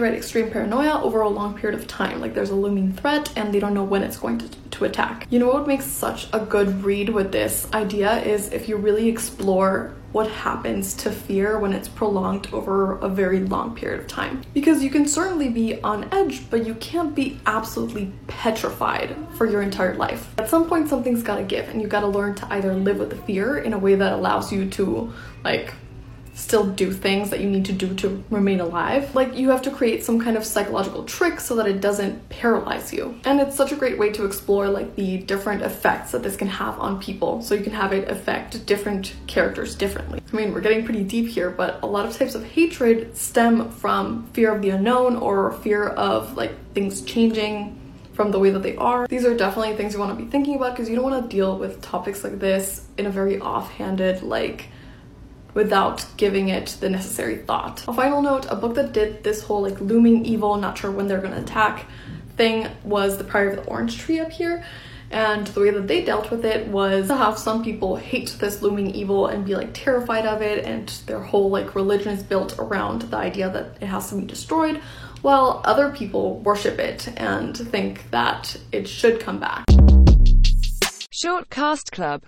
Right, extreme paranoia over a long period of time. Like there's a looming threat and they don't know when it's going to, to attack. You know what makes such a good read with this idea is if you really explore what happens to fear when it's prolonged over a very long period of time. Because you can certainly be on edge, but you can't be absolutely petrified for your entire life. At some point, something's gotta give, and you gotta learn to either live with the fear in a way that allows you to, like, still do things that you need to do to remain alive. Like you have to create some kind of psychological trick so that it doesn't paralyze you. And it's such a great way to explore like the different effects that this can have on people. So you can have it affect different characters differently. I mean, we're getting pretty deep here, but a lot of types of hatred stem from fear of the unknown or fear of like things changing from the way that they are. These are definitely things you want to be thinking about because you don't want to deal with topics like this in a very offhanded like without giving it the necessary thought. A final note, a book that did this whole like looming evil, not sure when they're gonna attack thing was The Priory of the Orange Tree up here. And the way that they dealt with it was to have some people hate this looming evil and be like terrified of it, and their whole like religion is built around the idea that it has to be destroyed, while other people worship it and think that it should come back. Short Cast Club